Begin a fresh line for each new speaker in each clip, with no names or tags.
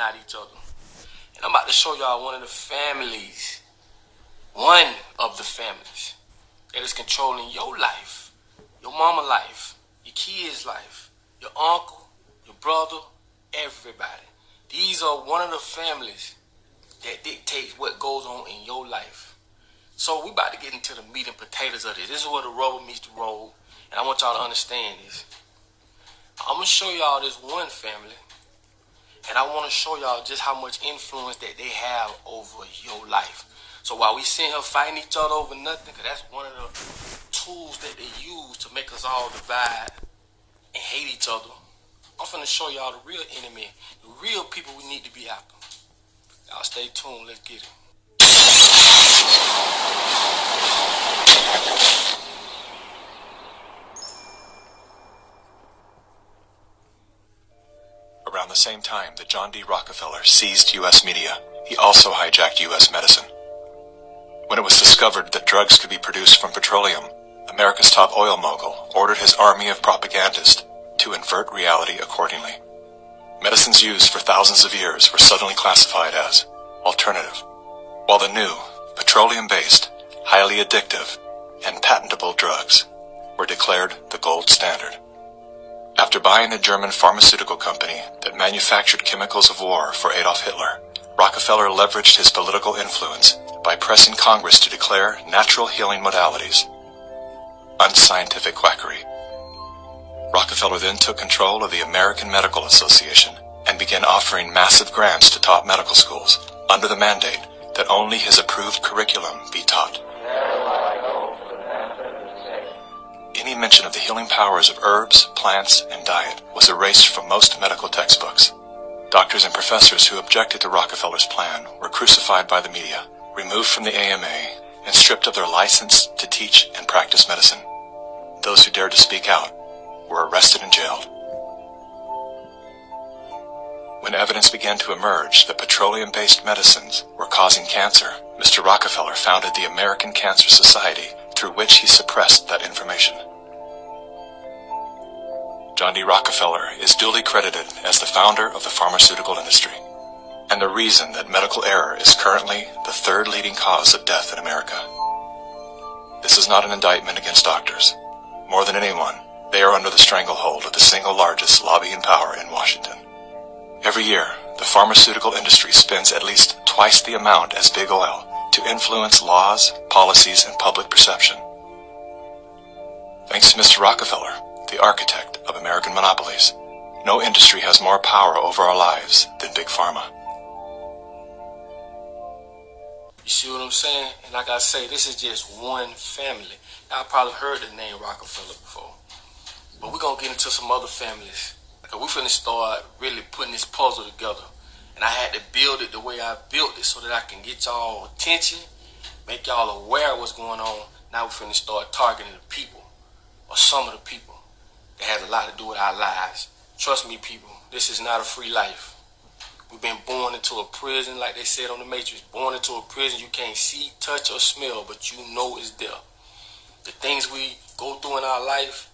not each other. And I'm about to show y'all one of the families, one of the families that is controlling your life, your mama life, your kids' life, your uncle, your brother, everybody. These are one of the families that dictates what goes on in your life. So we about to get into the meat and potatoes of this. This is where the rubber meets the road. And I want y'all to understand this. I'm gonna show y'all this one family, and I want to show y'all just how much influence that they have over your life. So while we sitting here fighting each other over nothing, because that's one of the tools that they use to make us all divide and hate each other, I'm finna show y'all the real enemy, the real people we need to be after. Y'all stay tuned. Let's get it.
The same time that John D. Rockefeller seized U.S. media, he also hijacked U.S. medicine. When it was discovered that drugs could be produced from petroleum, America's top oil mogul ordered his army of propagandists to invert reality accordingly. Medicines used for thousands of years were suddenly classified as alternative, while the new, petroleum-based, highly addictive, and patentable drugs were declared the gold standard. After buying a German pharmaceutical company that manufactured chemicals of war for Adolf Hitler, Rockefeller leveraged his political influence by pressing Congress to declare natural healing modalities unscientific quackery. Rockefeller then took control of the American Medical Association and began offering massive grants to top medical schools under the mandate that only his approved curriculum be taught. Mention of the healing powers of herbs, plants, and diet was erased from most medical textbooks. Doctors and professors who objected to Rockefeller's plan were crucified by the media, removed from the AMA, and stripped of their license to teach and practice medicine. Those who dared to speak out were arrested and jailed. When evidence began to emerge that petroleum-based medicines were causing cancer, Mr. Rockefeller founded the American Cancer Society through which he suppressed that information. John D. Rockefeller is duly credited as the founder of the pharmaceutical industry and the reason that medical error is currently the third leading cause of death in America. This is not an indictment against doctors. More than anyone, they are under the stranglehold of the single largest lobbying power in Washington. Every year, the pharmaceutical industry spends at least twice the amount as big oil to influence laws, policies, and public perception. Thanks to Mr. Rockefeller, the architect of American monopolies, no industry has more power over our lives than Big Pharma.
You see what I'm saying? And like I say, this is just one family. Y'all probably heard the name Rockefeller before. But we're gonna get into some other families. Cause we finna start really putting this puzzle together. And I had to build it the way I built it so that I can get y'all attention, make y'all aware of what's going on. Now we're finna start targeting the people, or some of the people, that has a lot to do with our lives. Trust me, people, this is not a free life. We've been born into a prison, like they said on the Matrix. Born into a prison you can't see, touch, or smell, but you know it's there. The things we go through in our life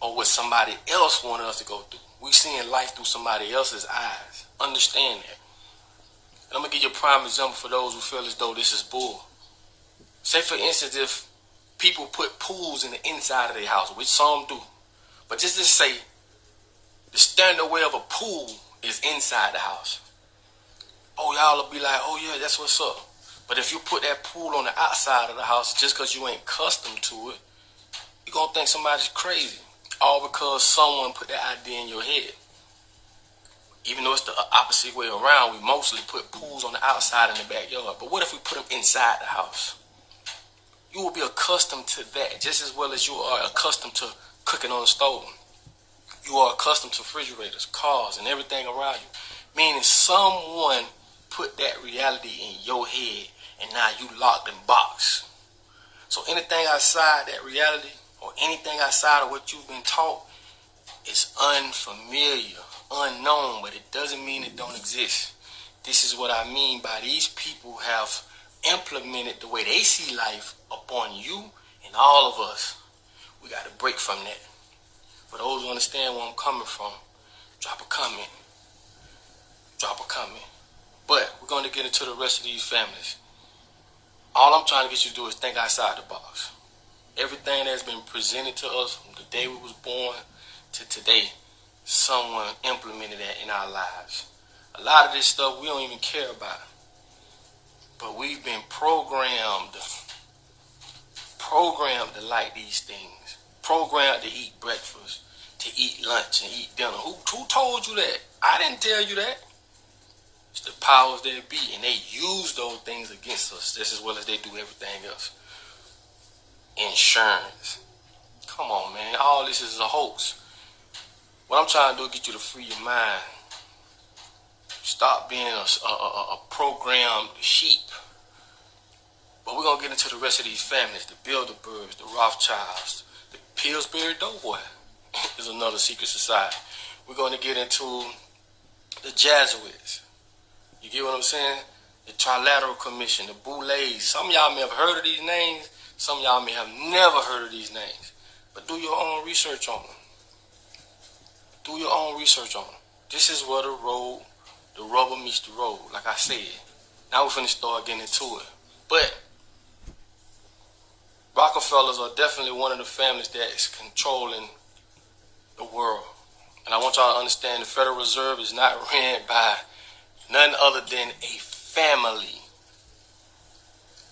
are what somebody else wanted us to go through. We seeing life through somebody else's eyes. Understand that. And I'm gonna give you a prime example for those who feel as though this is bull. Say for instance, if people put pools in the inside of their house, which some do, but just to say, the standard way of a pool is inside the house. Oh, y'all will be like, oh yeah, that's what's up. But if you put that pool on the outside of the house, just because you ain't accustomed to it, you're gonna think somebody's crazy. All because someone put that idea in your head. Even though it's the opposite way around, we mostly put pools on the outside in the backyard. But what if we put them inside the house? You will be accustomed to that just as well as you are accustomed to cooking on the stove. You are accustomed to refrigerators, cars, and everything around you. Meaning someone put that reality in your head and now you locked in box. So anything outside that reality or anything outside of what you've been taught is unfamiliar, unknown, but it doesn't mean it don't exist. This is what I mean by these people have implemented the way they see life upon you and all of us. We got to break from that. For those who understand where I'm coming from, drop a comment. Drop a comment. But we're going to get into the rest of these families. All I'm trying to get you to do is think outside the box. Everything that's been presented to us from the day we was born to today, someone implemented that in our lives. A lot of this stuff we don't even care about. But we've been programmed, programmed to like these things, programmed to eat breakfast, to eat lunch and eat dinner. Who, who told you that? I didn't tell you that. It's the powers that be, and they use those things against us just as well as they do everything else. Insurance. Come on, man. All this is a hoax. What I'm trying to do is get you to free your mind. Stop being a, a, a, programmed sheep. But we're to get into the rest of these families the Bilderbergs, the Rothschilds, the Pillsbury Doughboy is another secret society. We're to get into the Jesuits. You get what I'm saying? The Trilateral Commission, the Boulets. Some of y'all may have heard of these names. Some of y'all may have never heard of these names. But do your own research on them. Do your own research on them. This is where the road, the rubber meets the road, like I said. Now we're finna start getting into it. But Rockefellers are definitely one of the families that is controlling the world. And I want y'all to understand the Federal Reserve is not ran by none other than a family.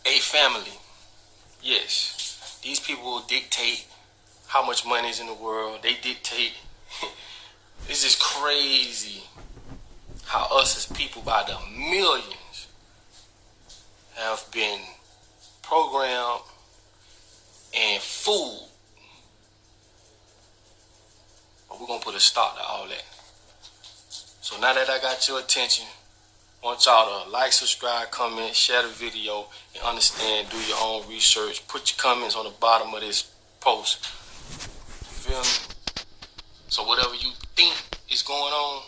A family. Yes. These people will dictate how much money is in the world. They dictate. this is crazy how us as people by the millions have been programmed and food. but we're gonna put a stop to all that. So now that I got your attention, I want y'all to like, subscribe, comment, share the video, and understand, do your own research. Put your comments on the bottom of this post. You feel me? So whatever you think is going on,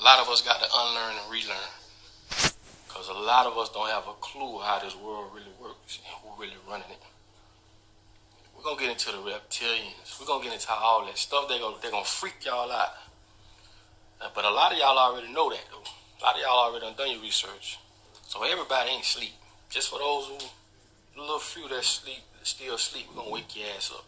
a lot of us got to unlearn and relearn. Because a lot of us don't have a clue how this world really works and who really running it. We're gonna get into the reptilians. We're gonna get into all that stuff. They're gonna they're gonna freak y'all out. Uh, but a lot of y'all already know that though. A lot of y'all already done, done your research. So everybody ain't sleep. Just for those who, little few that sleep, still sleep, we're gonna wake your ass up.